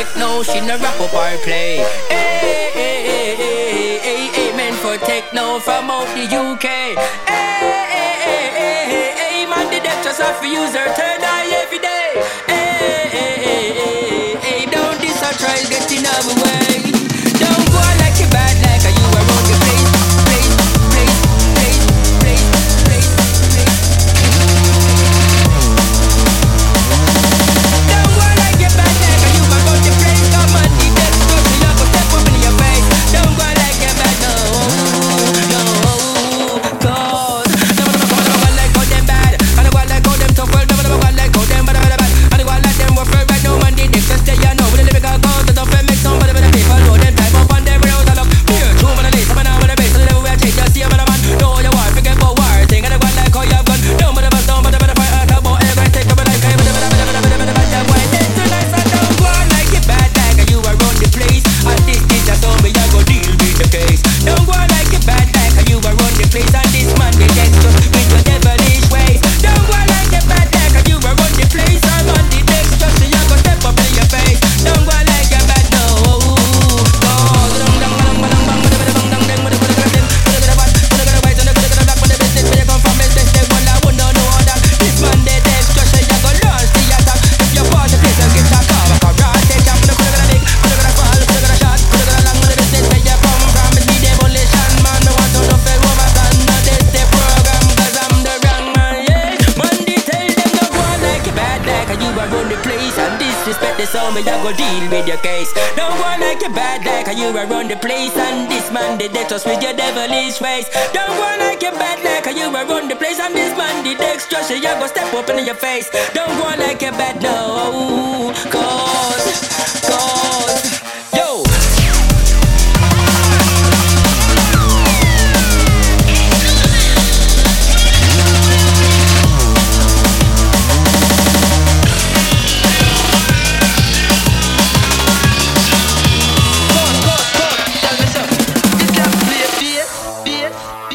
check no, she no rap up or play. Hey, hey, hey, hey, hey, hey, for techno from out the UK. Hey, hey, hey, hey, hey, man, the death just have to use her turn. I run the place And disrespect the sound me, I go deal with your case. Don't go like you bad like how you run the place And this man detect us with your devilish ways. Don't go like you bad like how you run the place And this man detects so you, go step up in your face. Don't go like you bad no. 了。